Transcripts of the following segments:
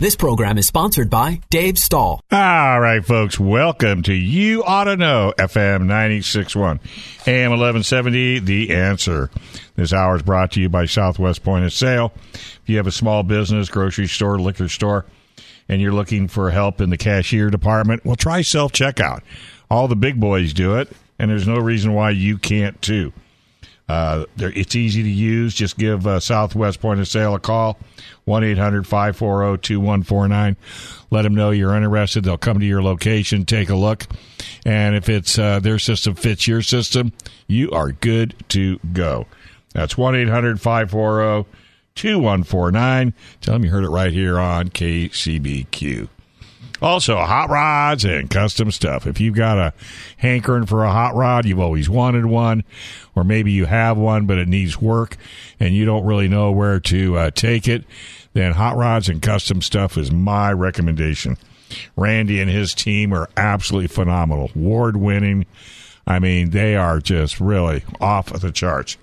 This program is sponsored by Dave Stall. All right, folks, welcome to You Auto Know, FM 961, AM 1170, The Answer. This hour is brought to you by Southwest Point of Sale. If you have a small business, grocery store, liquor store, and you're looking for help in the cashier department, well, try self checkout. All the big boys do it, and there's no reason why you can't too. Uh, it's easy to use. Just give uh, Southwest Point of Sale a call, 1 800 540 2149. Let them know you're interested. They'll come to your location, take a look. And if it's uh, their system fits your system, you are good to go. That's 1 800 540 2149. Tell them you heard it right here on KCBQ. Also, hot rods and custom stuff. If you've got a hankering for a hot rod, you've always wanted one, or maybe you have one, but it needs work and you don't really know where to uh, take it, then hot rods and custom stuff is my recommendation. Randy and his team are absolutely phenomenal, award winning. I mean, they are just really off of the charts.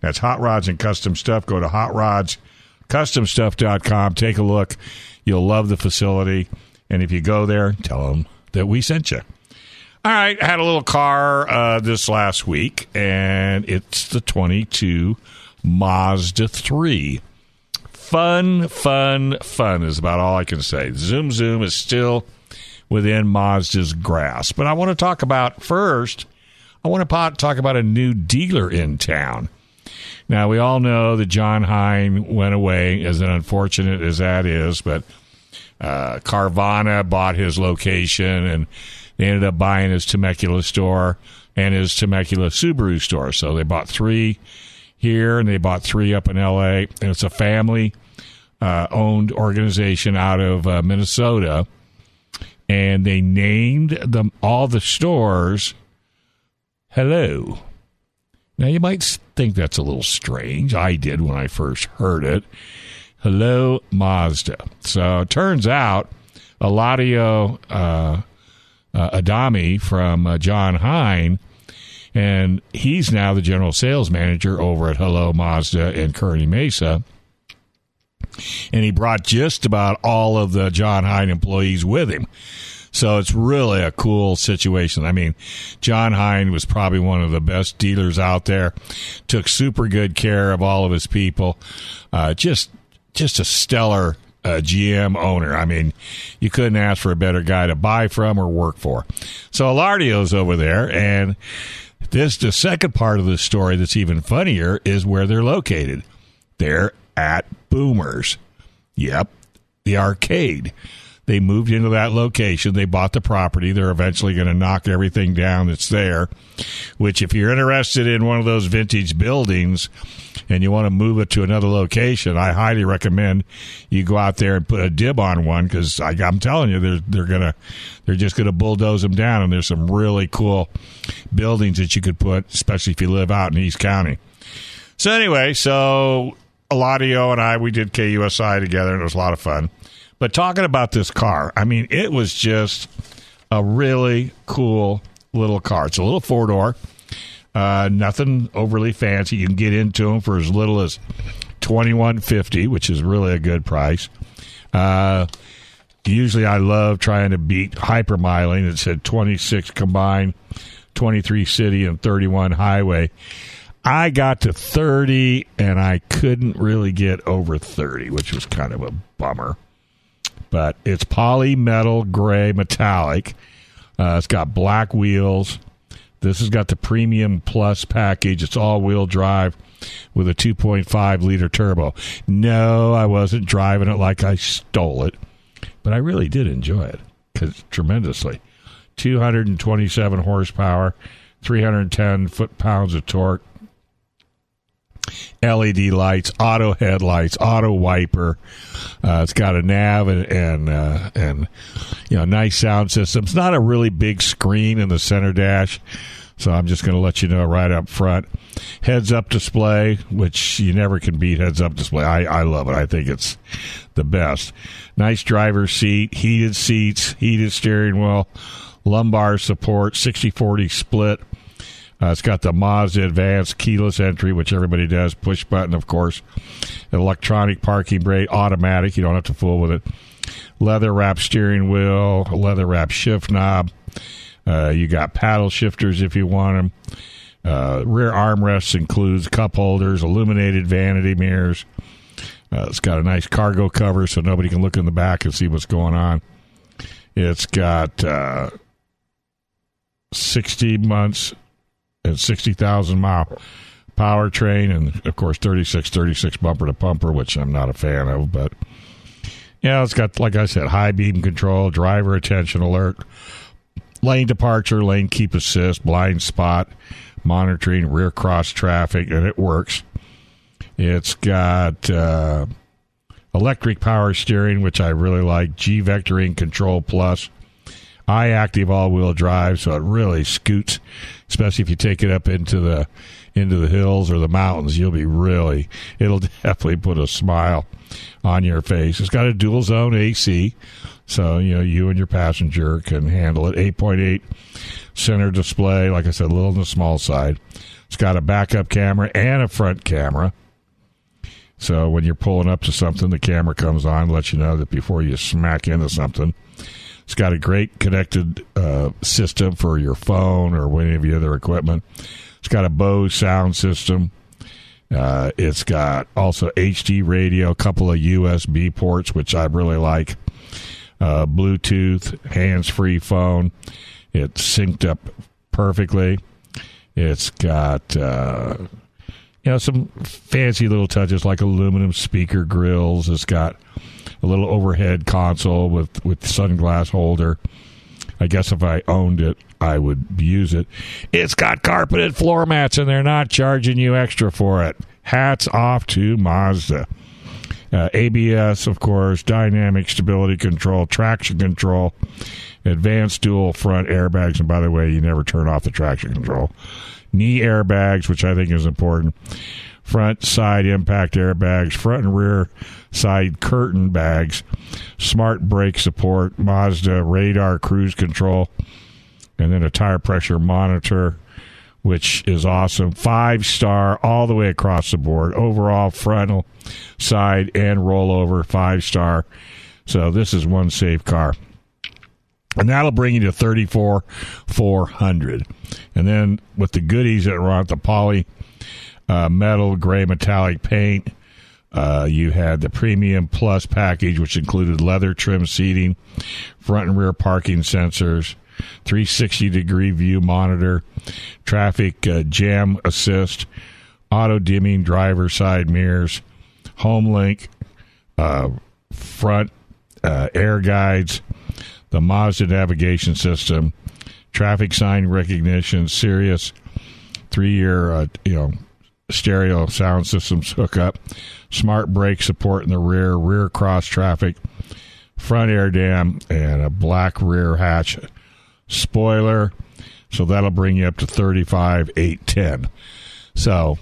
That's Hot Rods and Custom Stuff. Go to hotrodscustomstuff.com. Take a look. You'll love the facility. And if you go there, tell them that we sent you. All right, I had a little car uh, this last week, and it's the 22 Mazda 3. Fun, fun, fun is about all I can say. Zoom Zoom is still within Mazda's grasp. But I want to talk about first, I want to talk about a new dealer in town. Now, we all know that John Hine went away, as unfortunate as that is, but uh, Carvana bought his location and they ended up buying his Temecula store and his Temecula Subaru store. So they bought three here and they bought three up in LA. And it's a family uh, owned organization out of uh, Minnesota. And they named them all the stores Hello. Now you might think that's a little strange. I did when I first heard it. Hello Mazda. So it turns out Eladio uh, uh, Adami from uh, John Hine, and he's now the general sales manager over at Hello Mazda in Kearny Mesa. And he brought just about all of the John Hine employees with him. So it's really a cool situation. I mean, John Hine was probably one of the best dealers out there. Took super good care of all of his people. Uh, just, just a stellar uh, GM owner. I mean, you couldn't ask for a better guy to buy from or work for. So Eladio's over there, and this the second part of the story that's even funnier is where they're located. They're at Boomers. Yep, the arcade. They moved into that location. They bought the property. They're eventually going to knock everything down that's there. Which, if you're interested in one of those vintage buildings and you want to move it to another location, I highly recommend you go out there and put a dib on one because I'm telling you, they're they're gonna they're just gonna bulldoze them down. And there's some really cool buildings that you could put, especially if you live out in East County. So anyway, so Eladio and I we did KUSI together, and it was a lot of fun. But talking about this car, I mean, it was just a really cool little car. It's a little four door, uh, nothing overly fancy. You can get into them for as little as twenty one fifty, which is really a good price. Uh, usually, I love trying to beat hypermiling. It said twenty six combined, twenty three city, and thirty one highway. I got to 30 and I couldn't really get over 30, which was kind of a bummer but it's poly metal gray metallic. Uh, it's got black wheels. This has got the premium plus package. It's all wheel drive with a 2.5 liter turbo. No, I wasn't driving it like I stole it, but I really did enjoy it cause tremendously. 227 horsepower, 310 foot pounds of torque. LED lights, auto headlights, auto wiper. Uh, it's got a nav and and, uh, and you know nice sound system. It's not a really big screen in the center dash, so I'm just going to let you know right up front. Heads up display, which you never can beat heads up display. I, I love it. I think it's the best. Nice driver's seat, heated seats, heated steering wheel, lumbar support, 60 40 split. Uh, it's got the Mazda Advanced keyless entry, which everybody does. Push button, of course. Electronic parking brake, automatic. You don't have to fool with it. Leather wrap steering wheel, leather wrap shift knob. Uh, you got paddle shifters if you want them. Uh, rear armrests includes cup holders, illuminated vanity mirrors. Uh, it's got a nice cargo cover so nobody can look in the back and see what's going on. It's got uh, 60 months and 60,000 mile powertrain, and of course 36 36 bumper to bumper, which I'm not a fan of, but yeah, it's got like I said, high beam control, driver attention alert, lane departure, lane keep assist, blind spot monitoring, rear cross traffic, and it works. It's got uh, electric power steering, which I really like, G vectoring control plus, iActive all wheel drive, so it really scoots, especially if you take it up into the into the hills or the mountains. You'll be really, it'll definitely put a smile on your face. It's got a dual zone AC, so you know you and your passenger can handle it. Eight point eight center display, like I said, a little on the small side. It's got a backup camera and a front camera. So when you're pulling up to something, the camera comes on, lets you know that before you smack into something. It's got a great connected uh, system for your phone or any of your other equipment. It's got a Bose sound system. Uh, it's got also HD radio, a couple of USB ports, which I really like. Uh, Bluetooth, hands-free phone. It's synced up perfectly. It's got uh, you know some fancy little touches like aluminum speaker grills. It's got a little overhead console with with sunglass holder. I guess if I owned it, I would use it. It's got carpeted floor mats, and they're not charging you extra for it. Hats off to Mazda. Uh, ABS, of course, dynamic stability control, traction control, advanced dual front airbags. And by the way, you never turn off the traction control. Knee airbags, which I think is important. Front side impact airbags, front and rear side curtain bags, smart brake support, Mazda radar cruise control, and then a tire pressure monitor, which is awesome. Five star all the way across the board. Overall frontal, side, and rollover, five star. So this is one safe car and that'll bring you to 34 400 and then with the goodies that are on the poly uh, metal gray metallic paint. Uh, you had the premium plus package which included leather trim seating front and rear parking sensors 360 degree view monitor traffic uh, jam assist auto dimming driver side mirrors home link uh, front uh, air guides the Mazda navigation system, traffic sign recognition, Sirius three year uh, you know stereo sound systems hookup, smart brake support in the rear, rear cross traffic, front air dam, and a black rear hatch spoiler. So that'll bring you up to thirty five eight ten. So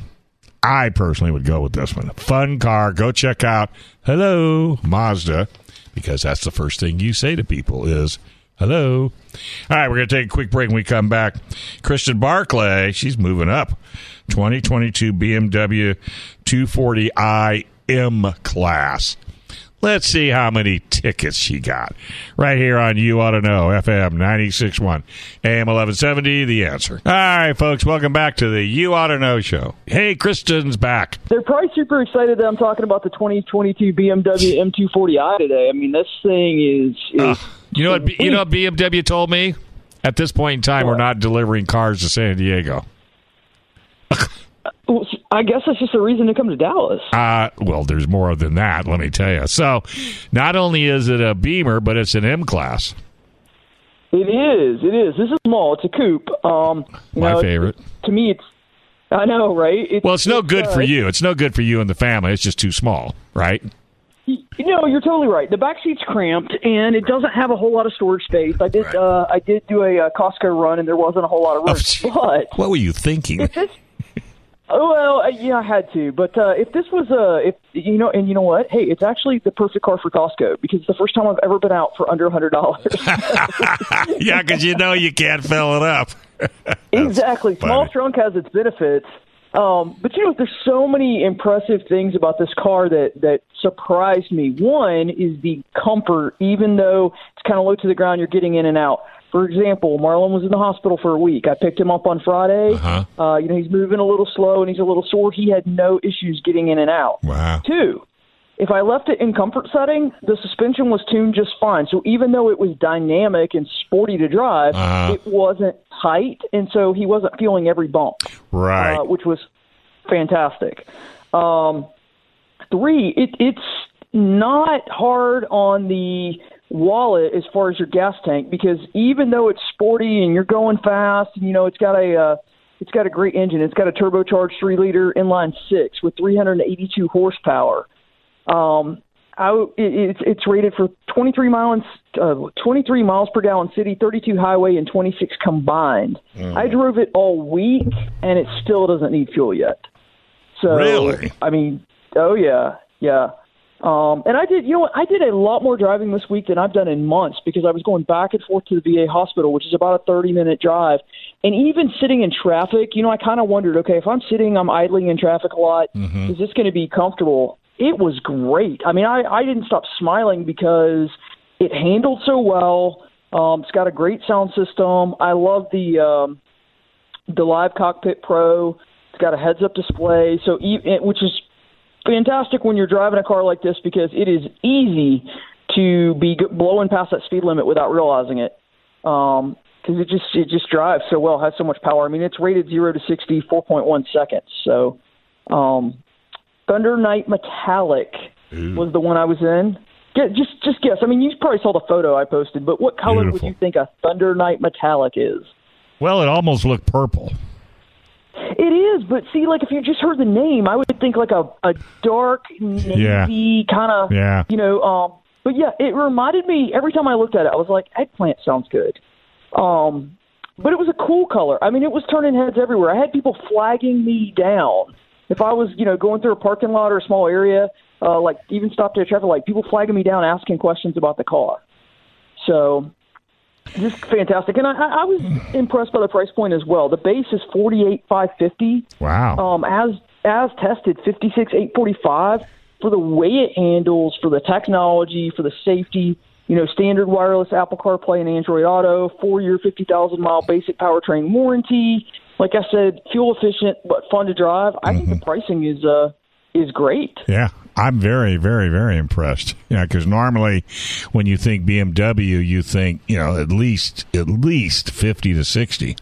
I personally would go with this one. Fun car. Go check out Hello Mazda because that's the first thing you say to people is hello. All right, we're going to take a quick break. When we come back, Kristen Barclay, she's moving up. 2022 BMW 240i M class. Let's see how many tickets she got. Right here on You Auto Know, FM 96.1, AM 1170, The Answer. All right, folks, welcome back to the You Auto Know show. Hey, Kristen's back. They're probably super excited that I'm talking about the 2022 BMW M240i today. I mean, this thing is. is uh, you know what? You know what BMW told me? At this point in time, what? we're not delivering cars to San Diego. I guess that's just a reason to come to Dallas. Uh, well, there's more than that, let me tell you. So, not only is it a Beamer, but it's an M class. It is. It is. This is small. It's a coupe. Um, My know, favorite. To me, it's I know, right? It's, Well, it's no good uh, for you. It's no good for you and the family. It's just too small, right? You know, you're totally right. The back seat's cramped, and it doesn't have a whole lot of storage space. I did, uh, I did do a uh, Costco run, and there wasn't a whole lot of room. but What were you thinking? if this, oh well, uh, yeah, I had to. But uh, if this was a, if you know, and you know what? Hey, it's actually the perfect car for Costco because it's the first time I've ever been out for under a hundred dollars. yeah, because you know you can't fill it up. exactly. Small trunk has its benefits. Um, but you know, there's so many impressive things about this car that that surprised me. One is the comfort, even though it's kind of low to the ground, you're getting in and out. For example, Marlon was in the hospital for a week. I picked him up on Friday. Uh-huh. Uh, you know, he's moving a little slow and he's a little sore. He had no issues getting in and out. Wow. Two, if I left it in comfort setting, the suspension was tuned just fine. So even though it was dynamic and sporty to drive, Uh-huh. it wasn't tight, and so he wasn't feeling every bump, Right. uh, which was fantastic. Um, three, it, it's not hard on the wallet as far as your gas tank because even though it's sporty and you're going fast, and you know it's got a uh, it's got a great engine. It's got a turbocharged three liter inline six with 382 horsepower. Um, I, it, it's it's rated for 23 miles uh, 23 miles per gallon city, 32 highway, and 26 combined. I drove it all week, and it still doesn't need fuel yet. So Really? I mean, oh yeah, yeah. Um, and I did, you know what? I did a lot more driving this week than I've done in months because I was going back and forth to the VA hospital, which is about a 30 minute drive. And even sitting in traffic, you know, I kind of wondered, okay, if I'm sitting, I'm idling in traffic a lot, is this going to be comfortable? It was great. I mean, I, I didn't stop smiling because it handled so well. Um, it's got a great sound system. I love the um, the Live Cockpit Pro. It's got a heads up display, so e- which is fantastic when you're driving a car like this because it is easy to be blowing past that speed limit without realizing it. Um 'cause it just it just drives so well, has so much power. I mean, it's rated zero to sixty four point one seconds. So, um, Thunder Night Metallic was the one I was in. Get, just just guess. I mean, you probably saw the photo I posted, but what color Beautiful. would you think a Thunder Night Metallic is? Well, it almost looked purple. It is, but see, like if you just heard the name, I would think like a a dark navy kind of, Yeah. you know. Um, but yeah, it reminded me every time I looked at it, I was like, eggplant sounds good. Um, but it was a cool color. I mean, it was turning heads everywhere. I had people flagging me down if I was, you know, going through a parking lot or a small area, uh, like even stopped at a traffic light. People flagging me down, asking questions about the car. So just fantastic, and I, I was impressed by the price point as well. The base is forty eight five fifty. Wow. Um, as as tested, fifty six eight forty five for the way it handles, for the technology, for the safety. You know, standard wireless Apple CarPlay and Android Auto, four year, fifty thousand mile basic powertrain warranty. Like I said, fuel efficient but fun to drive. I think the pricing is uh is great. Yeah, I'm very, very, very impressed. Yeah, because normally when you think BMW, you think you know at least at least fifty to sixty.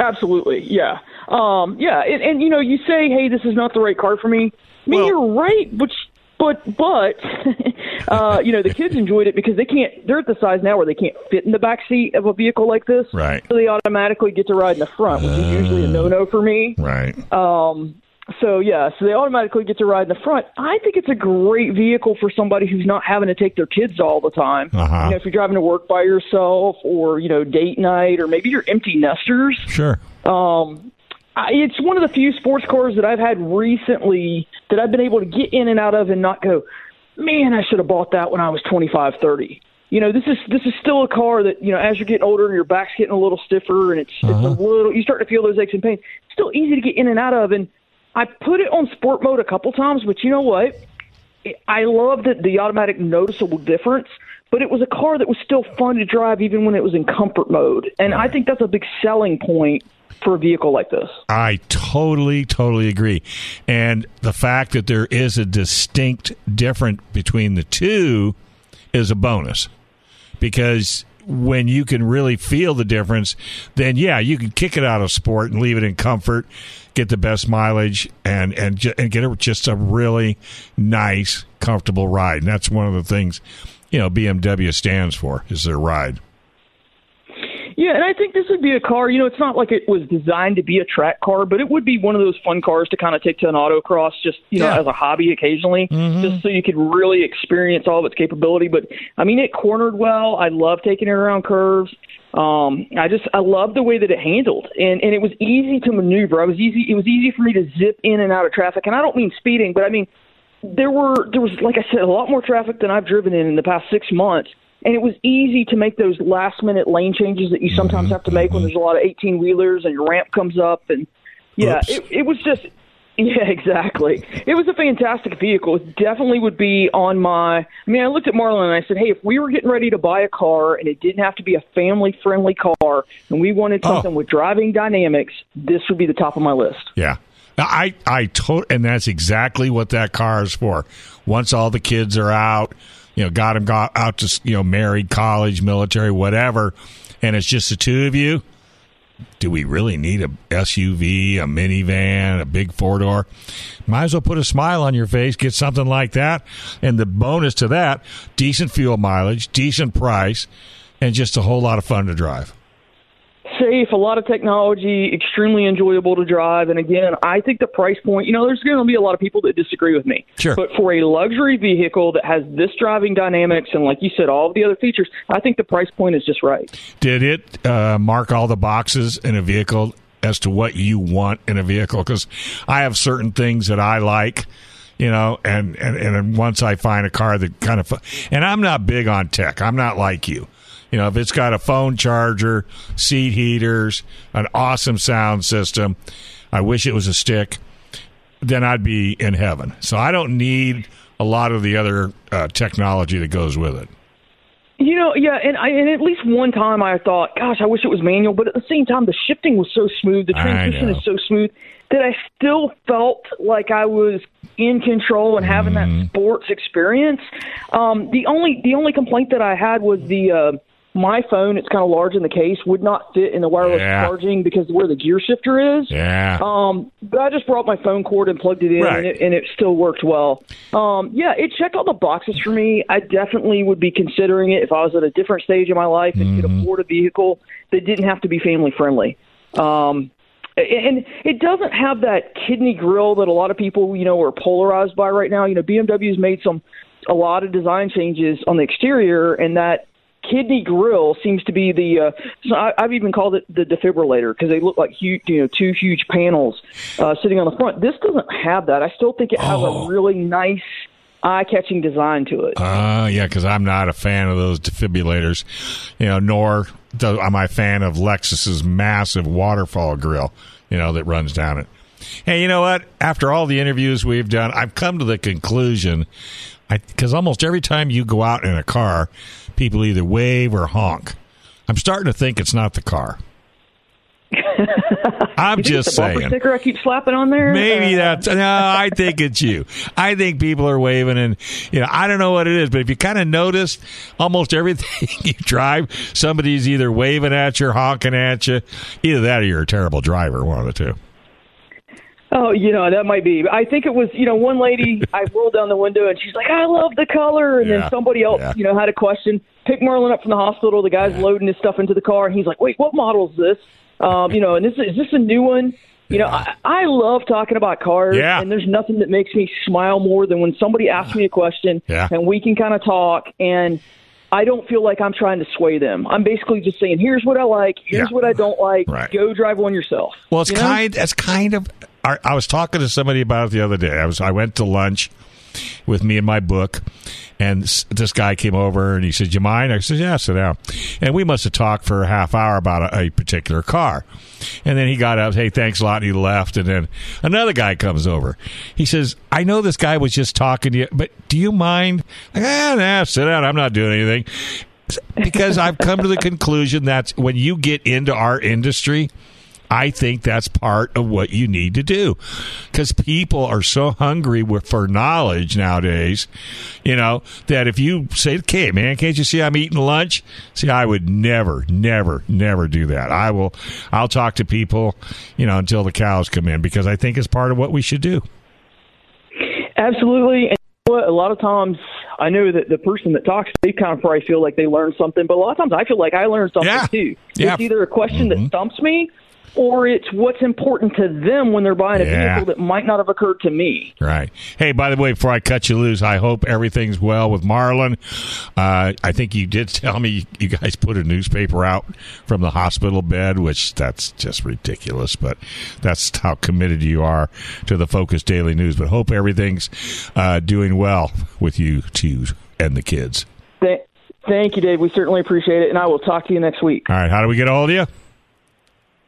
Absolutely, yeah, um, yeah, and, and you know, you say, "Hey, this is not the right car for me." I mean, Well- you're right, but but but uh, you know, the kids enjoyed it because they can't. They're at the size now where they can't fit in the back seat of a vehicle like this, Right. So they automatically get to ride in the front, which is usually a no-no for me. Right. Um, so yeah, so they automatically get to ride in the front. I think it's a great vehicle for somebody who's not having to take their kids all the time. Uh-huh. You know, if you're driving to work by yourself, or you know, date night, or maybe you're empty nesters. Sure. Um, I, it's one of the few sports cars that I've had recently that I've been able to get in and out of and not go, man, I should have bought that when I was 25, 30. You know, this is this is still a car that you know as you're getting older and your back's getting a little stiffer and it's it's a little you start to feel those aches and pains. It's still easy to get in and out of, and I put it on sport mode a couple times, but you know what? I love that the automatic noticeable difference, but it was a car that was still fun to drive even when it was in comfort mode. And I think that's a big selling point for a vehicle like this. I totally, totally agree. And the fact that there is a distinct difference between the two is a bonus because when you can really feel the difference, then yeah, you can kick it out of sport and leave it in comfort, get the best mileage, and and and get it just a really nice, comfortable ride. And that's one of the things you know BMW stands for is their ride. Yeah, and I think this would be a car. You know, it's not like it was designed to be a track car, but it would be one of those fun cars to kind of take to an autocross, just you know, Yeah. as a hobby occasionally, just so you could really experience all of its capability. But I mean, it cornered well. I love taking it around curves. Um, I just I love the way that it handled, and and it was easy to maneuver. I was easy. It was easy for me to zip in and out of traffic, and I don't mean speeding, but I mean there were there was like I said a lot more traffic than I've driven in in the past six months, and it was easy to make those last minute lane changes that you sometimes mm-hmm. have to make when there's a lot of eighteen wheelers and your ramp comes up, and yeah, it, it was just yeah exactly. It was a fantastic vehicle. It definitely would be on my. I mean, I looked at Marlon and I said, hey, if we were getting ready to buy a car and it didn't have to be a family friendly car, and we wanted Oh. something with driving dynamics, this would be the top of my list. Yeah. I I to- and that's exactly what that car is for. Once all the kids are out, you know, got them got out to you know married, college, military, whatever, and it's just the two of you. Do we really need a SUV, a minivan, a big four door? Might as well put a smile on your face, get something like that, and the bonus to that: decent fuel mileage, decent price, and just a whole lot of fun to drive. Safe, a lot of technology, extremely enjoyable to drive. And again, I think the price point, you know, there's going to be a lot of people that disagree with me. Sure. But for a luxury vehicle that has this driving dynamics and, like you said, all of the other features, I think the price point is just right. Did it uh, mark all the boxes in a vehicle as to what you want in a vehicle? Because I have certain things that I like, you know, and, and, and once I find a car that kind of, and I'm not big on tech. I'm not like you. You know, if it's got a phone charger, seat heaters, an awesome sound system, I wish it was a stick, then I'd be in heaven. So I don't need a lot of the other uh, technology that goes with it. You know, yeah, and I and at least one time I thought, gosh, I wish it was manual, but at the same time the shifting was so smooth, the I transmission is so smooth that I still felt like I was in control and having Mm-hmm. that sports experience. Um the only the only complaint that I had was the uh my phone, it's kind of large in the case, would not fit in the wireless Yeah. charging because where the gear shifter is. Yeah. Um, but I just brought my phone cord and plugged it in, Right. and, it, and it still worked well. Um, yeah, it checked all the boxes for me. I definitely would be considering it if I was at a different stage in my life and could afford a vehicle that didn't have to be family friendly. Um, and it doesn't have that kidney grill that a lot of people, you know, are polarized by right now. You know, BMW's made some a lot of design changes on the exterior, and that kidney grill seems to be the. Uh, so I, I've even called it the defibrillator because they look like huge, you know, two huge panels uh, sitting on the front. This doesn't have that. I still think it has Oh. a really nice, eye-catching design to it. Uh, yeah, because I'm not a fan of those defibrillators, you know, nor am I a fan of Lexus's massive waterfall grill, you know, that runs down it. Hey, you know what? After all the interviews we've done, I've come to the conclusion, because almost every time you go out in a car, people either wave or honk. I'm starting to think it's not the car. I'm just saying. sticker I keep slapping on there. Maybe Uh, that's no. I think it's you. I think people are waving, and you know, I don't know what it is, but if you kind of notice, almost everything you drive, somebody's either waving at you, or honking at you. Either that, or you're a terrible driver. One of the two. Oh, you know, that might be. I think it was, you know, one lady, I rolled down the window and she's like, I love the color. And Yeah. then somebody else, Yeah. you know, had a question. Pick Marlon up from the hospital. The guy's loading his stuff into the car. And he's like, wait, what model is this? Um, you know, and this is this a new one? You know, I, I love talking about cars. Yeah. And there's nothing that makes me smile more than when somebody asks me a question Yeah. and we can kind of talk and I don't feel like I'm trying to sway them. I'm basically just saying, here's what I like, here's Yeah. what I don't like. Right. Go drive one yourself. Well, it's You know? kind. It's kind of. I, I was talking to somebody about it the other day. I was. I went to lunch with me and my book, and this guy came over and he said, "You mind?" I said, "Yeah, sit down." And we must have talked for a half hour about a, a particular car, and then he got up, "Hey, thanks a lot," and he left. And then another guy comes over. He says, "I know this guy was just talking to you, but do you mind?" Like, ah, nah, sit down. I'm not doing anything. Because I've come to the conclusion that when you get into our industry, I think that's part of what you need to do because people are so hungry with, for knowledge nowadays, you know, that if you say, okay, man, can't you see I'm eating lunch? See, I would never, never, never do that. I will, I'll talk to people, you know, until the cows come in because I think it's part of what we should do. Absolutely. And you know what? a lot of times I know that the person that talks, they kind of probably feel like they learned something, but a lot of times I feel like I learned something Yeah. too. Yeah. It's either a question Mhm. that stumps me, or it's what's important to them when they're buying a Yeah. vehicle that might not have occurred to me. Right. Hey, by the way, before I cut you loose, I hope everything's well with Marlon. Uh, I think you did tell me you guys put a newspaper out from the hospital bed, which that's just ridiculous, but that's how committed you are to the Focus Daily News. But hope everything's uh, doing well with you two and the kids. Thank you, Dave. We certainly appreciate it, and I will talk to you next week. All right. How do we get a hold of you?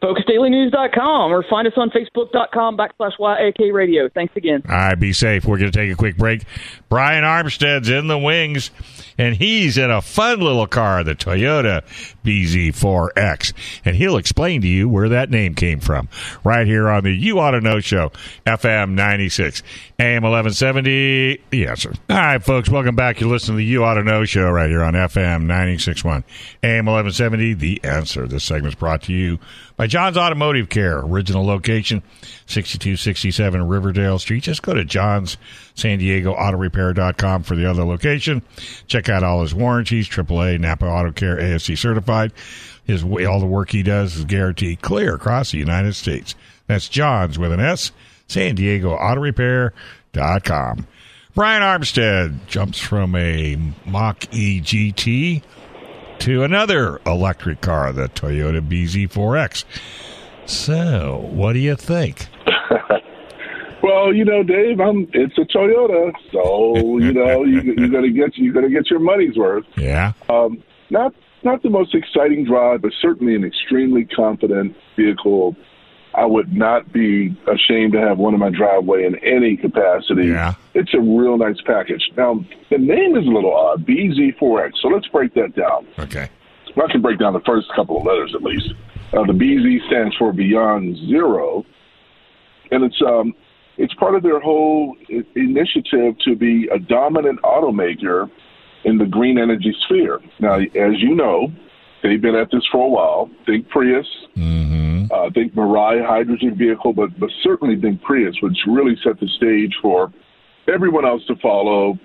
FocusDailyNews.com or find us on Facebook.com backslash YAK Radio. Thanks again. All right, be safe. We're going to take a quick break. Brian Armstead's in the wings, and he's in a fun little car, the Toyota BZ4X. And he'll explain to you where that name came from right here on the You Auto Know Show, FM 96, AM 1170. The answer. All right, folks, welcome back. You're listening to the You Auto Know Show right here on FM 961, AM 1170. The answer. This segment's brought to you by John's Automotive Care. Original location, 6267 Riverdale Street. Just go to John's San Diego Auto Repair.com for the other location. Check out all his warranties, AAA, Napa Auto Care, ASE certified. His all the work he does is guaranteed clear across the United States. That's John's with an S, San Diego Auto Repair.com. Brian Armstead jumps from a Mach E GT to another electric car, the Toyota BZ4X. So, what do you think? Well, you know, Dave, I'm. It's a Toyota, so you know you you gotta get you're gonna get your money's worth. Yeah. Um, not not the most exciting drive, but certainly an extremely confident vehicle. I would not be ashamed to have one in my driveway in any capacity. Yeah. It's a real nice package. Now, the name is a little odd, BZ4X. So let's break that down. Okay. Well, I can break down the first couple of letters at least. Uh, the BZ stands for Beyond Zero, and it's um, it's part of their whole i- initiative to be a dominant automaker in the green energy sphere. Now, as you know, they've been at this for a while. Think Prius, Mm-hmm. uh, think Mirai hydrogen vehicle, but but certainly think Prius, which really set the stage for everyone else to follow.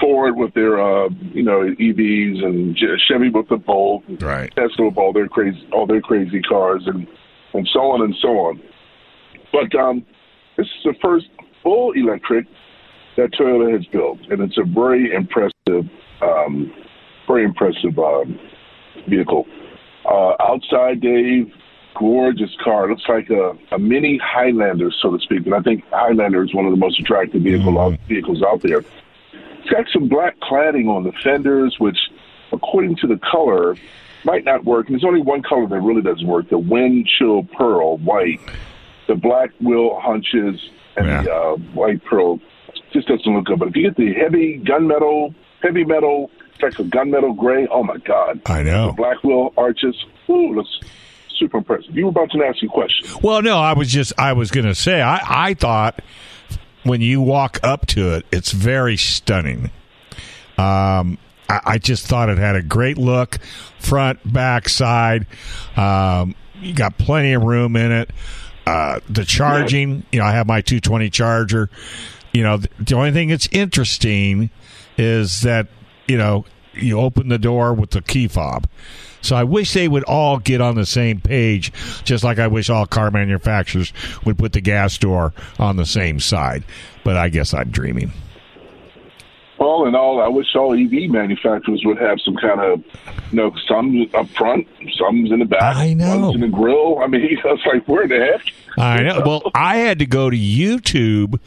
Ford with their uh, you know EVs and Chevy with the Bolt, Right. Tesla with all their crazy all their crazy cars and and so on and so on. But um, this is the first full electric that Toyota has built, and it's a very impressive, um, very impressive um, vehicle. Uh, outside, Dave, gorgeous car. Looks like a, a mini Highlander, so to speak. And I think Highlander is one of the most attractive vehicle out, vehicles out there. It's got some black cladding on the fenders, which, according to the color, might not work. And there's only one color that really doesn't work: the wind chill pearl white. The black wheel hunches and the uh, white pearl just doesn't look good. But if you get the heavy gunmetal, heavy metal, it's like a gunmetal gray. Oh my God! I know. The black wheel arches. Ooh, looks super impressive. You were about to ask a question. Well, no, I was just I was going to say I I thought when you walk up to it, it's very stunning. Um, I, I just thought it had a great look, front, back, side. Um, you got plenty of room in it. Uh, the charging, you know, I have my 220 charger. You know, the, the only thing that's interesting is that you know you open the door with the key fob. So I wish they would all get on the same page, just like I wish all car manufacturers would put the gas door on the same side. But I guess I'm dreaming. All in all, I wish all EV manufacturers would have some kind of, you know, some up front, some's in the back, I know. in the grill. I mean, it's like where the heck? I know. Well, I had to go to YouTube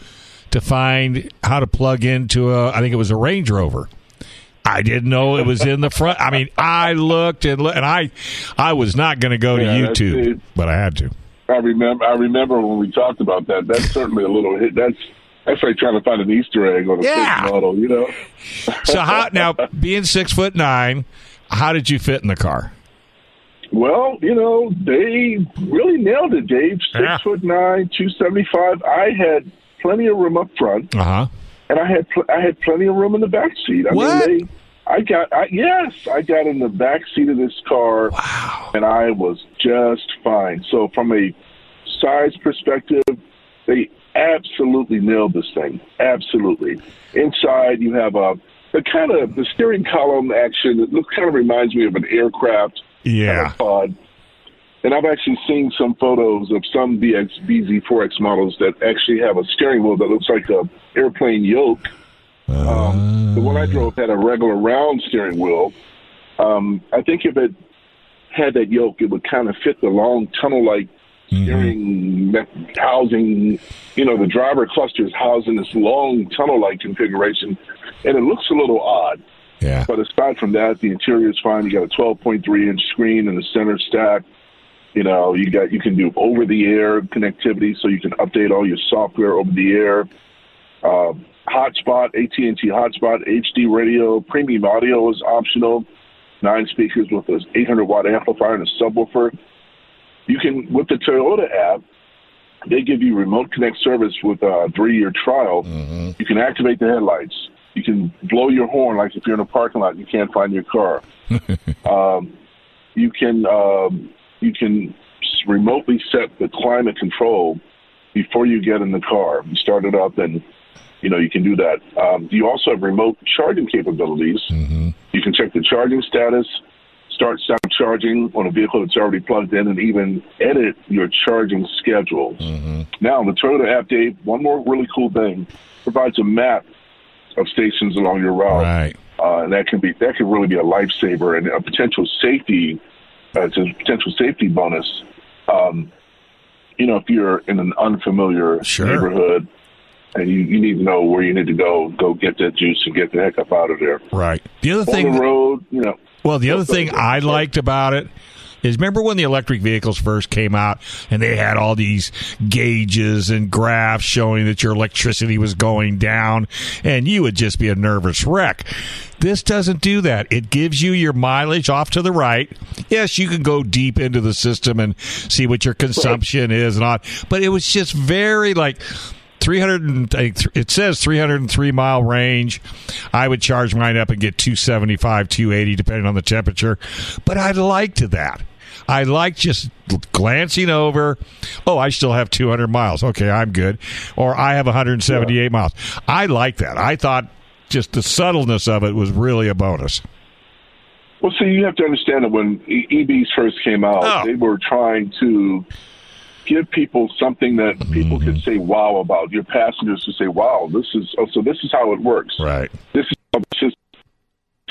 to find how to plug into a. I think it was a Range Rover. I didn't know it was in the front. I mean, I looked and looked, and I, I was not going to go to Yeah, that's YouTube, it. but I had to. I remember. I remember when we talked about that. That's certainly a little hit. That's that's like trying to find an Easter egg on a Yeah. model. You know. So how now? Being six foot nine, how did you fit in the car? Well, you know, they really nailed it, Dave. Six Yeah. foot nine, two seventy five. I had plenty of room up front, Uh huh. And I had pl- I had plenty of room in the back seat. I What? mean, they, I got I, yes, I got in the back seat of this car, Wow. and I was just fine. So from a size perspective, they absolutely nailed this thing. Absolutely. Inside, you have a the kind of the steering column action. It looks kind of reminds me of an aircraft Yeah. kind of pod. And I've actually seen some photos of some BX BZ4X models that actually have a steering wheel that looks like a airplane yoke. Um, the one I drove had a regular round steering wheel. Um, I think if it had that yoke, it would kind of fit the long tunnel-like steering me- housing. You know, the driver cluster is housed in this long tunnel-like configuration, and it looks a little odd. Yeah. But aside from that, the interior is fine. You got a 12.3 inch screen in the center stack. You know, you got you can do over the air connectivity, so you can update all your software over the air. Uh, hotspot, AT and T hotspot, HD radio, premium audio is optional. Nine speakers with an 800 watt amplifier and a subwoofer. You can with the Toyota app. They give you remote connect service with a three year trial. You can activate the headlights. You can blow your horn like if you're in a parking lot and you can't find your car. um, you can um, you can remotely set the climate control before you get in the car. You start it up, and you know you can do that. Um, you also have remote charging capabilities. You can check the charging status, start stop charging on a vehicle that's already plugged in, and even edit your charging schedule. Now, the Toyota app, Dave, one more really cool thing provides a map of stations along your route Right. uh, and that can be that can really be a lifesaver and a potential safety. Uh, it's a potential safety bonus. Um, you know, if you're in an unfamiliar Sure. neighborhood and you, you need to know where you need to go, go get that juice and get the heck up out of there. Right. The other On thing the road, you know. Well, the other thing I liked about it is remember when the electric vehicles first came out and they had all these gauges and graphs showing that your electricity was going down and you would just be a nervous wreck. This doesn't do that. It gives you your mileage off to the right. Yes, you can go deep into the system and see what your consumption is and all, but it was just very like 300 and I think th- it says 303 mile range. I would charge mine up and get 275 280 depending on the temperature. But i liked that. I liked just glancing over oh i still have 200 miles. Okay i'm good. Or i have 178 miles. I like that. I thought just the subtleness of it was really a bonus Well, see, you have to understand that when E- EVs first came out, Oh. they were trying to give people something that people Mm-hmm. could say wow about. Your passengers could say, "Wow, this is oh, so. This is how it works." right This is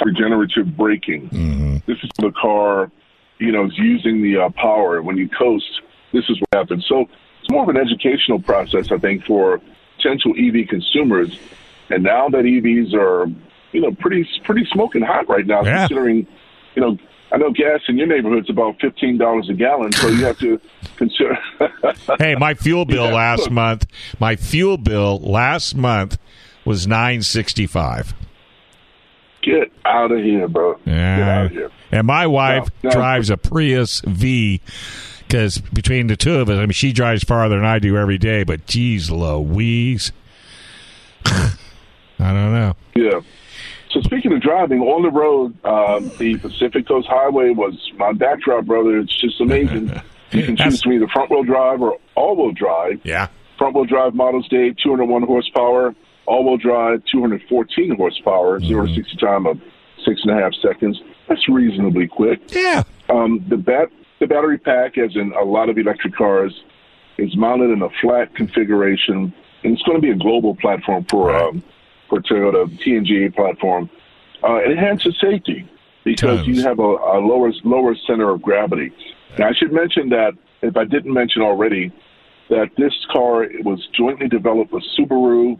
regenerative braking. Mm-hmm. This is how the car, you know, is using the uh, power. When you coast, this is what happens. So it's more of an educational process, I think, for potential EV consumers. And now that EVs are, you know, pretty pretty smoking hot right now, Yeah. considering, you know. I know gas in your neighborhood's about fifteen dollars a gallon, so you have to consider. hey my fuel bill Yeah. last month my fuel bill last month was 965 Get out of here, bro. Yeah. Get out of here. And my wife No, no. drives a Prius V because between the two of us, I mean, she drives farther than I do every day, but geez Louise. I don't know. Yeah. So speaking of driving on the road, um, the Pacific Coast Highway was my backdrop, brother. It's just amazing. you can choose between the front wheel drive or all wheel drive. Yeah. Front wheel drive models, Dave, 201 horsepower. All wheel drive, 214 horsepower. Zero to 60 time of six and a half seconds. That's reasonably quick. Yeah. Um, the bat the battery pack, as in a lot of electric cars, is mounted in a flat configuration, and it's going to be a global platform for Right. um, for Toyota TNGA platform. Uh, it enhances safety because you have a, a lower lower center of gravity. Now, I should mention that if I didn't mention already, that this car was jointly developed with Subaru.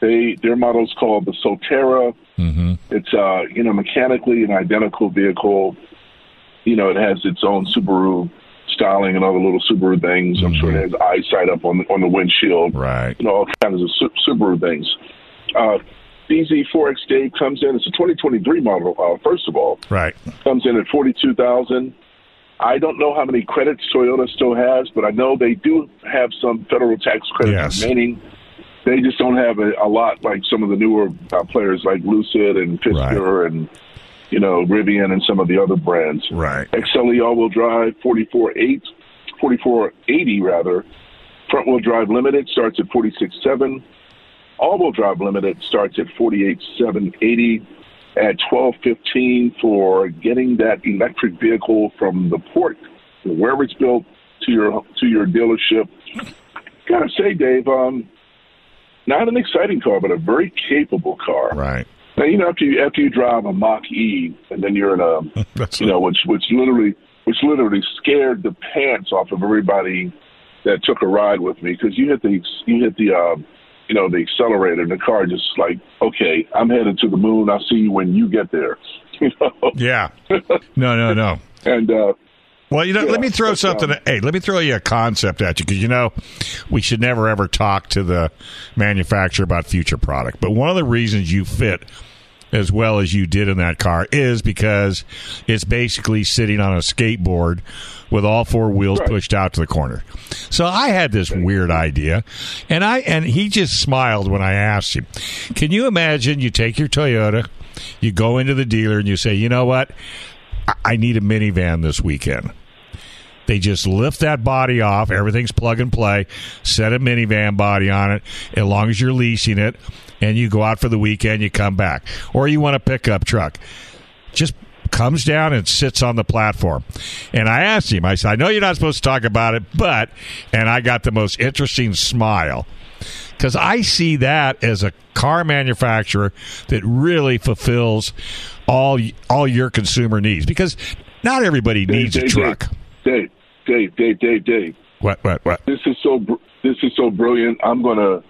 They their model is called the Solterra. Mm-hmm. It's uh, you know mechanically an identical vehicle. You know, it has its own Subaru styling and other little Subaru things. I'm sure it has eyesight up on the, on the windshield. Right. You know, all kinds of Su- Subaru things. Uh, BZ4X Dave comes in. It's a 2023 model. Uh, first of all, Right. comes in at 42,000. I don't know how many credits Toyota still has, but I know they do have some federal tax credits Yes. remaining. They just don't have a, a lot like some of the newer uh, players like Lucid and Fisker and you know Rivian and some of the other brands. Right. XLE all-wheel drive, 44.8, 4480 rather. Front-wheel drive limited starts at 46.7. All-wheel drive limited starts at 48.780. at twelve fifteen for getting that electric vehicle from the port, wherever it's built, to your to your dealership. Gotta say, Dave, um, not an exciting car, but a very capable car. Right. Now, you know, after you after you drive a Mach E, and then you're in a, That's you know, which which literally which literally scared the pants off of everybody that took a ride with me because you hit the you hit the um, you know the accelerator, and the car just like, okay, I'm headed to the moon. I'll see you when you get there. You know, Yeah. No, no, no. and uh, Well, you know, Yeah, let me throw something. um, hey, let me throw you a concept at you because you know we should never ever talk to the manufacturer about future product. But one of the reasons you fit as well as you did in that car is because it's basically sitting on a skateboard with all four wheels Right. pushed out to the corner. So I had this weird idea, and I and he just smiled when I asked him. Can you imagine? You take your Toyota, you go into the dealer, and you say, "You know what? I- I need a minivan this weekend." They just lift that body off. Everything's plug and play. Set a minivan body on it. As long as you're leasing it, and you go out for the weekend, you come back, or you want a pickup truck, just comes down and sits on the platform. And I asked him. I said, "I know you're not supposed to talk about it, but," and I got the most interesting smile because I see that as a car manufacturer that really fulfills all all your consumer needs because not everybody Dave, needs a truck. Dave, Dave, Dave, Dave, Dave. What what what? This is so br- this is so brilliant. I'm gonna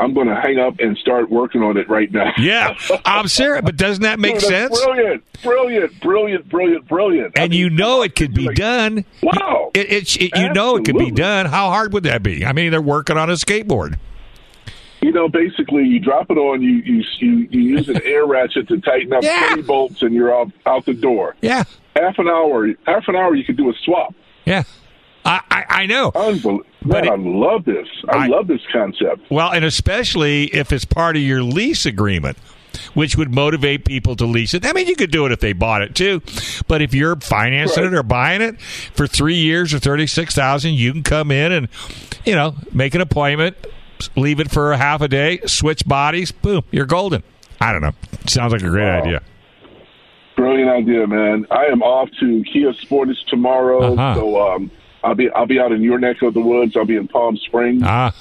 I'm gonna hang up and start working on it right now. Yeah, I'm serious, but doesn't that make Dude, sense? Brilliant, brilliant, brilliant, brilliant, brilliant. I And mean, you know it could be like, done. Wow. It, it, it- you know it could be done. How hard would that be? I mean, they're working on a skateboard. You know, basically, you drop it on, you you you, you use an air ratchet to tighten up Yeah. 20 bolts, and you're out out the door. Yeah, Half an hour, half an hour, you could do a swap. yeah. I I, I know. Unbelievable. But Man, it- I love this. I, I- love this concept. Well, and especially if it's part of your lease agreement, which would motivate people to lease it. I mean, you could do it if they bought it too, but if you're financing Right. it or buying it for three years or thirty six thousand, you can come in and you know make an appointment, leave it for a half a day, switch bodies, boom, you're golden. I don't know. Sounds like a great Wow. idea. Brilliant idea, man. I am off to Kia Sportage tomorrow, Uh-huh. so um, I'll be I'll be out in your neck of the woods. I'll be in Palm Springs. Ah,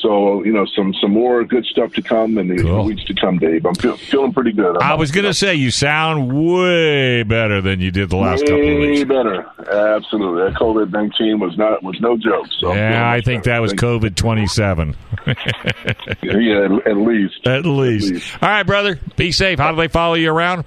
So you know some some more good stuff to come in the Cool. weeks to come, Dave. I'm feel, feeling pretty good. I was gonna say you sound way better than you did the last couple of way weeks. better. Absolutely, that COVID nineteen was not was no joke. So Yeah, I think better. that was COVID twenty seven. Yeah, at, at least At least. least. All right, brother. Be safe. How do they follow you around?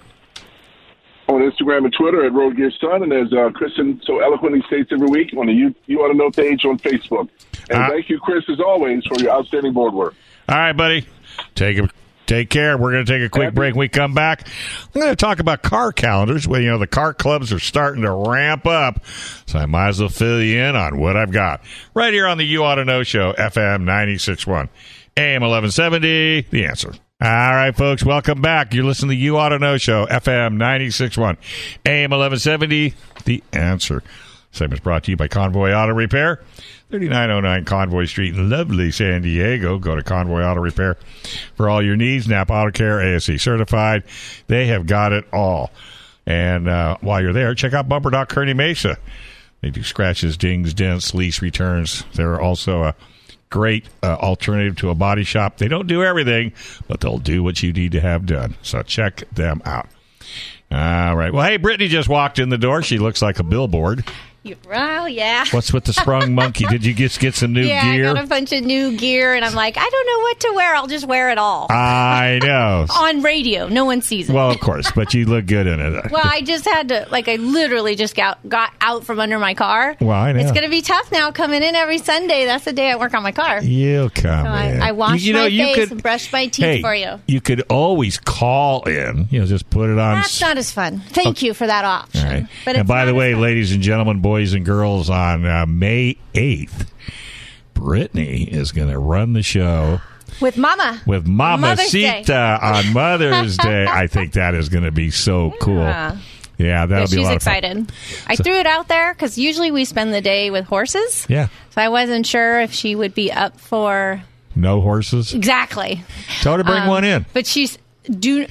On Instagram and Twitter at Road Gear Son, and as uh, Kristen so eloquently states every week on the You You Want to Know page on Facebook. And Uh, thank you, Chris, as always, for your outstanding board work. All right, buddy. Take a, take care. We're going to take a quick Happy- break. When we come back. I'm going to talk about car calendars. Well, you know, the car clubs are starting to ramp up, so I might as well fill you in on what I've got right here on the You Auto Know Show, FM 96.1, AM 1170. The answer. All right, folks, welcome back. You're listening to You Auto to Know Show, FM 96.1, AM 1170. The answer. Segment's brought to you by Convoy Auto Repair, 3909 Convoy Street in lovely San Diego. Go to Convoy Auto Repair for all your needs. NAPA Auto Care, ASE certified. They have got it all. And uh, while you're there, check out Bumper Doc Kearney Mesa. They do scratches, dings, dents, lease returns. They're also a great uh, alternative to a body shop. They don't do everything, but they'll do what you need to have done. So check them out. All right. Well, hey, Brittany just walked in the door. She looks like a billboard. You- Well, yeah. What's with the sprung monkey? Did you just get some new yeah, gear? I got a bunch of new gear, and I'm like, I don't know what to wear. I'll just wear it all. I know. On radio, no one sees it. Well, of course, but you look good in it. Well, I just had to, like, I literally just got got out from under my car. Well, I know. It's going to be tough now coming in every Sunday. That's the day I work on my car. You'll come So I, in. I washed You- you know, my you face could- and brushed my teeth hey, for you. You could always call in. You know, just put it on. That's not as fun. Thank you for that option. All right. But and by the way, fun. ladies and gentlemen, boys and girls, on uh, May 8th, Brittany is going to run the show with Mama. with Mama. Mamacita on Mother's Day. I think that is going to be so cool. Yeah. Yeah, that'll Yeah, be a she's lot of fun. excited. I threw it out there because usually we spend the day with horses. Yeah. So I wasn't sure if she would be up for No horses. exactly. Tell her to bring Um, one in. But she's do.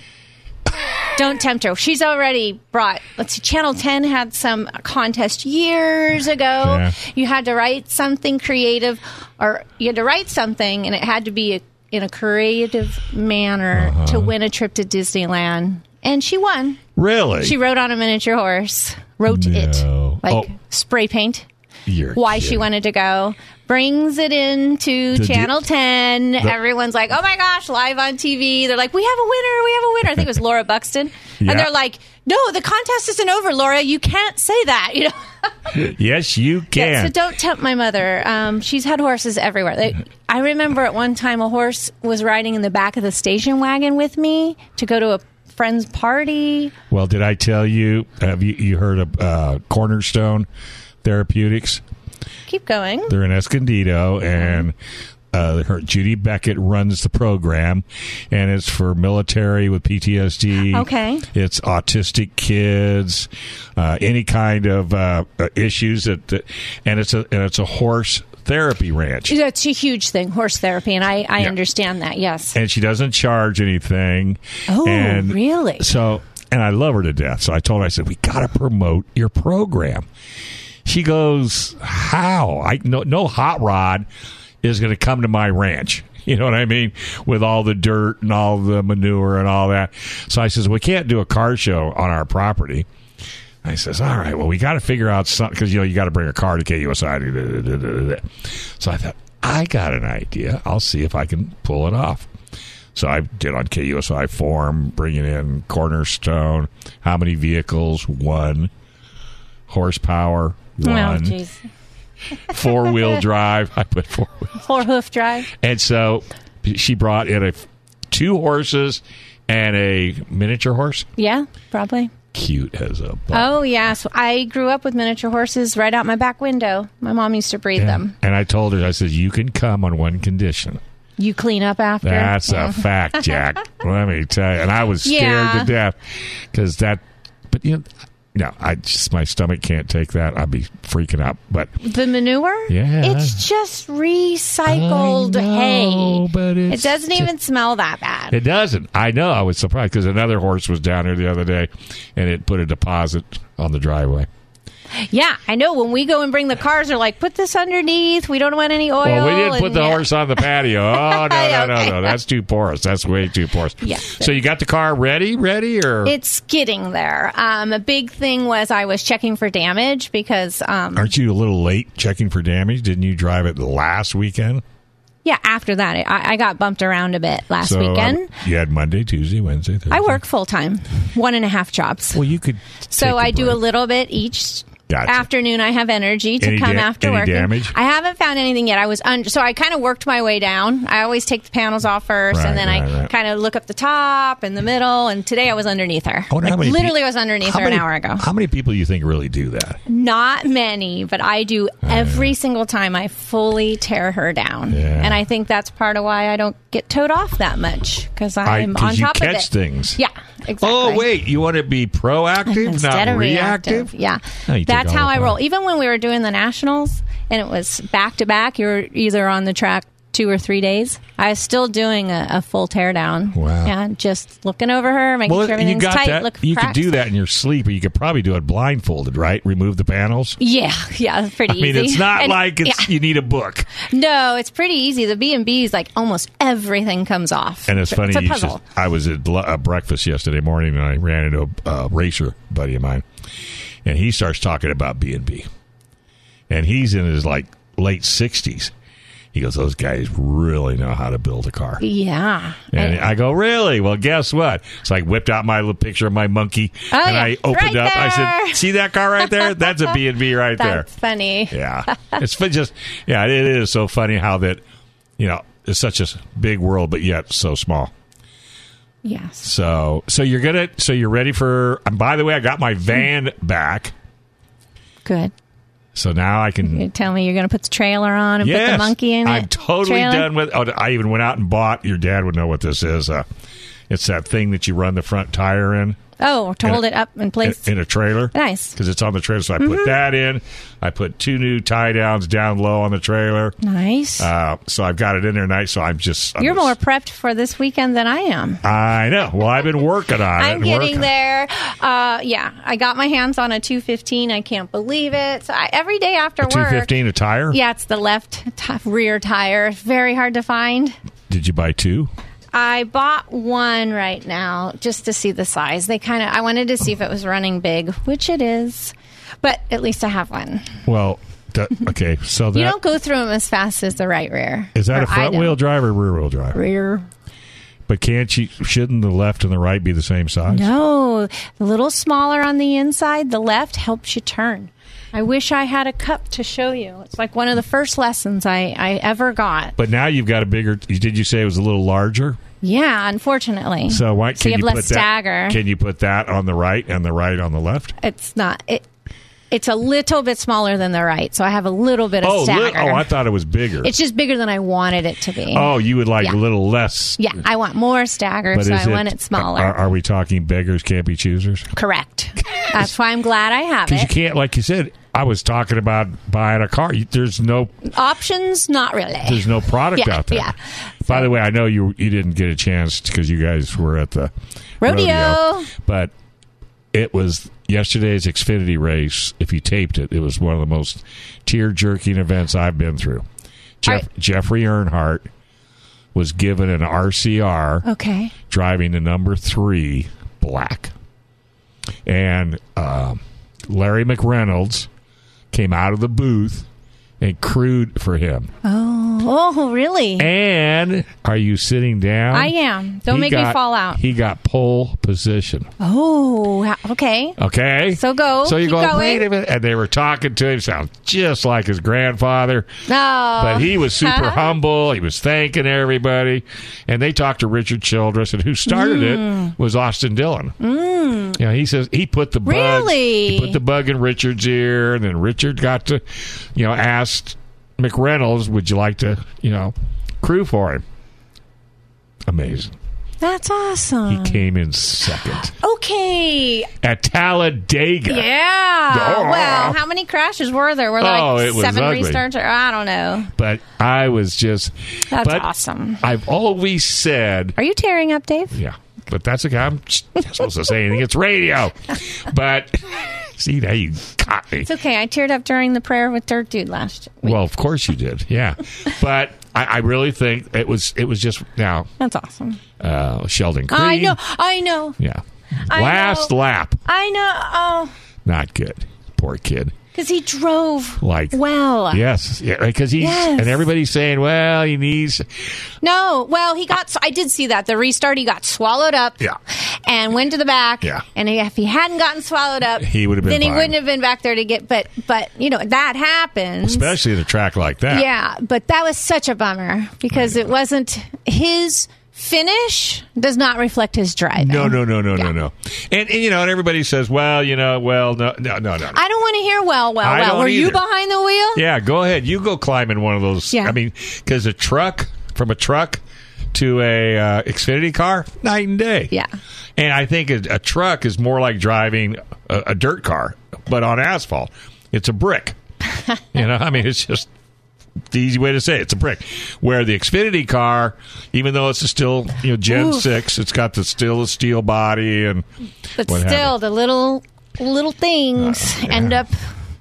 Don't tempt her. She's already brought. Let's see. Channel Ten had some contest years ago. Yeah. You had to write something creative, or you had to write something, and it had to be a, in a creative manner Uh-huh. to win a trip to Disneyland. And she won. Really? She rode on a miniature horse. Wrote No. it like Oh. spray paint. You're Why she wanted to go. Brings it into The Channel 10. Everyone's like, oh my gosh, live on TV. They're like, we have a winner. We have a winner. I think it was Laura Buxton. Yeah. And they're like, no, the contest isn't over, Laura. You can't say that. You know? Yes, you can. Yeah, so don't tempt my mother. Um, she's had horses everywhere. They, I remember at one time a horse was riding in the back of the station wagon with me to go to a friend's party. Well, did I tell you? Have you, you heard of uh, Cornerstone Therapeutics? Keep going. They're in Escondido, and uh, her Judy Beckett runs the program, and it's for military with PTSD. Okay. it's autistic kids, uh, any kind of uh, issues that, that, and it's a and it's a horse therapy ranch. That's a huge thing, horse therapy, and I, I Yeah. understand that. Yes. and she doesn't charge anything. Oh, and really? So, and I love her to death. So I told her, I said, we got to promote your program. She goes, how? I no, no hot rod is going to come to my ranch. You know what I mean? With all the dirt and all the manure and all that. So I says, we can't do a car show on our property. I says, all right, well, we got to figure out something because, you know, you got to bring a car to KUSI. So I thought, I got an idea. I'll see if I can pull it off. So I did on KUSI form, bringing in Cornerstone, how many vehicles, one, horsepower, one, oh, jeez. four wheel drive. I put four wheel. Four hoof drive. And so she brought in a two horses and a miniature horse. Yeah, probably. Cute as a. Oh, yeah. So I grew up with miniature horses right out my back window. My mom used to breed them. And I told her, I said, you can come on one condition. You clean up after. That's Yeah. a fact, Jack. Let me tell you. And I was scared Yeah. to death because that, but you know, no, I just, my stomach can't take that. I'd be freaking out. But The manure? Yeah. It's just recycled know, hay. but it doesn't ju- even smell that bad. it doesn't. I know. I was surprised because another horse was down here the other day and it put a deposit on the driveway. Yeah, I know. When we go and bring the cars, they're like, put this underneath. We don't want any oil. Well, we didn't put the yeah. horse on the patio. Oh, no, no, no, Okay. no. That's too porous. That's way too porous. Yeah. So you got the car ready, ready, or It's getting there. Um, a big thing was I was checking for damage because, um, aren't you a little late checking for damage? Didn't you drive it last weekend? Yeah, after that, I, I got bumped around a bit last So, weekend. uh, you had Monday, Tuesday, Wednesday, Thursday. I work full time, one and a half jobs. Well, you could. So I do a little bit each Gotcha. afternoon. I have energy to Any come da- after work. damage? I haven't found anything yet. I was under, so I kind of worked my way down. I always take the panels off first, Right, and then I right, right. kind of look up the top and the middle. And today I was underneath her. Oh, I Like, literally peo- was underneath her many- an hour ago. How many people do you think really do that? Not many, but I do every single time. I fully tear her down, Yeah. and I think that's part of why I don't get towed off that much because I'm 'cause on top of catch it. things. Yeah, exactly. Oh wait, you want to be proactive, instead not of reactive? reactive. Yeah, No, that's how I roll. Even when we were doing the nationals and it was back to back, you're either on the track two or three days. I was still doing a, a full teardown. Wow. Yeah, just looking over her, making Well, sure you got tight. that. Look you could do that in your sleep, or you could probably do it blindfolded, right? Remove the panels. Yeah, yeah, it's pretty I mean, it's not And- like it's yeah. you need a book. No, it's pretty easy. The B and B's like almost everything comes off. And it's funny. It's a you puzzle. I was at uh, breakfast yesterday morning, and I ran into a uh, racer buddy of mine, and he starts talking about B and B, and he's in his like late sixties. He goes, "Those guys really know how to build a car." yeah. And I go, really? Well, guess what? So I whipped out my little picture of my monkey, Oh, and yeah. I opened Right up. I said, "See that car right there? That's a B and B right there." That's funny. Yeah, it's just yeah, it is so funny how that you know it's such a big world, but yet so small. Yes. So so you're gonna so you're ready for. And by the way, I got my van back, Good. So now I can. You tell me you're going to put the trailer on and yes, put the monkey in it. I'm totally Trailer? done with. Oh, I even went out and bought. Your dad would know what this is. Uh, it's that thing that you run the front tire in. Oh, to In a- hold it up in place. in, in a trailer. Nice. Because it's on the trailer. So I Mm-hmm. put that in. I put two new tie downs down low on the trailer. nice. Uh, so I've got it in there nice. So I'm just. I'm You're just- more prepped for this weekend than I am. I know. Well, I've been working on it. I'm getting there. Uh, yeah, I got my hands on a 215. I can't believe it. So I, every day after Two work. fifteen a tire. Yeah, it's the left t- rear tire. Very hard to find. Did you buy two? I bought one right now just to see the size. They kind of. I wanted to see if it was running big, which it is. But at least I have one. Well, that, okay. So that you don't go through them as fast as the right rear. is that a front wheel drive or rear wheel drive? Rear. But can't you? Shouldn't the left and the right be the same size? No, a little smaller on the inside. The left helps you turn. I wish I had a cup to show you. It's like one of the first lessons I, I ever got. But now you've got a bigger. Did you say it was a little larger? Yeah, unfortunately. So why So can you have you less put stagger. that? Can you put that on the right and the right on the left? it's not. It, it's a little bit smaller than the right, so I have a little bit of Oh, li- oh, stagger. oh, I thought it was bigger. it's just bigger than I wanted it to be. oh, you would like Yeah. a little less. Yeah, I want more stagger, But so I want it smaller. Are, are we talking beggars can't be choosers? Correct. That's why I'm glad I have it. Because you can't, like you said, I was talking about buying a car. There's no, Options, not really. there's no product Yeah, out there. yeah. By the way, I know you you didn't get a chance because you guys were at the Rodeo. but it was yesterday's Xfinity race. If you taped it, it was one of the most tear jerking events I've been through. Jeff, Jeffrey Earnhardt was given an RCR Okay. driving the number three black, and um, Larry McReynolds came out of the booth and crewed for him. Oh, oh, really? And are you sitting down? I am. Don't He make me fall out. He got pole position. Oh, okay. Okay. So go. So you go, wait a minute. And they were talking to him, sounds just like his grandfather. No. But he was super humble. He was thanking everybody. And they talked to Richard Childress, and who started Mm. it was Austin Dillon. Mm. Yeah, he says he put the bug. Really? He put the bug in Richard's ear, and then Richard got to, you know, asked McReynolds, "Would you like to, you know, crew for him?" Amazing. That's awesome. He came in second okay. at Talladega. Yeah. Oh. Well, how many crashes were there? Were there Oh, like seven restarts? Or, I don't know. But I was just. That's awesome. I've always said Are you tearing up, Dave? Yeah, but that's okay. I'm not supposed to say anything. It's radio. But see, now you caught me. It's okay. I teared up during the prayer with Dirt Dude last week. Well, of course you did. Yeah, but I, I really think it was it was just now That's awesome. uh, Sheldon Creed. I know. I know. Yeah, I last know. lap, I know. Oh, not good. Poor kid. Because he drove Like well. Yes, yeah, because he's Yes. and everybody's saying, well, he needs. No, well, he got. I did see that the restart. He got swallowed up. Yeah. and went to the back. Yeah. and if he hadn't gotten swallowed up, He would have been Then he wouldn't have been back there to get. But but you know that happens. Especially in a track like that. Yeah, but that was such a bummer because it wasn't his finish. Does not reflect his driving. No, no, no, no, no, Yeah. no. And, and you know, and everybody says, well, you know, well, no, no, no, no. no. I don't want to hear. Well, well, I well. Were you behind the wheel? Yeah, go ahead. You go climb in one of those. Yeah. I mean, because a truck from a truck to a uh, Xfinity car, night and day. Yeah. And I think a, a truck is more like driving a, a dirt car, but on asphalt. It's a brick. you know, I mean, it's just the easy way to say it. It's a brick. Where the Xfinity car, even though it's a still you know Gen Oof. six, it's got the still a steel body and But still, you. the little little things Uh, yeah. end up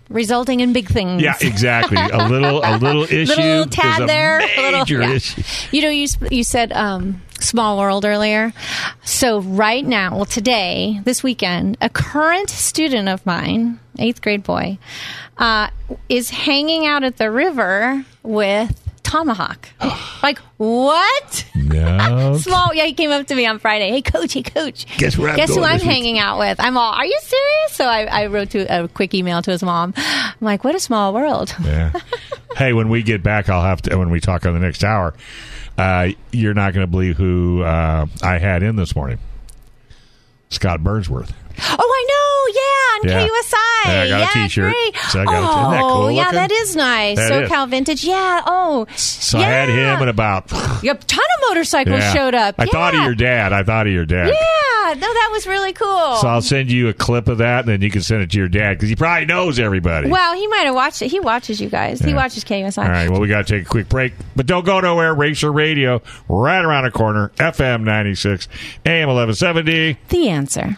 resulting in big things. Yeah, exactly. A little, a little issue, little tad a there, a little yeah. issue. You know, you you said um, small world earlier. So right now, well, today, this weekend, a current student of mine, eighth grade boy, uh, is hanging out at the river with Tomahawk. like what? No. Small. Yeah, he came up to me on Friday. Hey, coach. Hey, coach. Guess where I'm Guess who I'm this week?" hanging out with? I'm all. Are you serious? So I, I wrote to a quick email to his mom. I'm like, what a small world. Yeah. hey, when we get back, I'll have to. When we talk on the next hour, uh, you're not going to believe who uh, I had in this morning. Scott Burnsworth. Oh, I know. Yeah, on Yeah. KUSI. Yeah, I got yeah, T-shirt. Great. So I got a- oh, isn't that oh, cool yeah, looking? that is nice. That is. SoCal Vintage. Yeah. Oh, So yeah. I had him and about. a ton of motorcycles Yeah. showed up. I thought of your dad. I thought of your dad. Yeah. No, that was really cool. So I'll send you a clip of that, and then you can send it to your dad because he probably knows everybody. well, he might have watched it. He watches you guys. He watches KUSI. All right. Well, we got to take a quick break, but don't go nowhere. Racer Radio, right around the corner. FM ninety six, AM eleven seventy. The answer.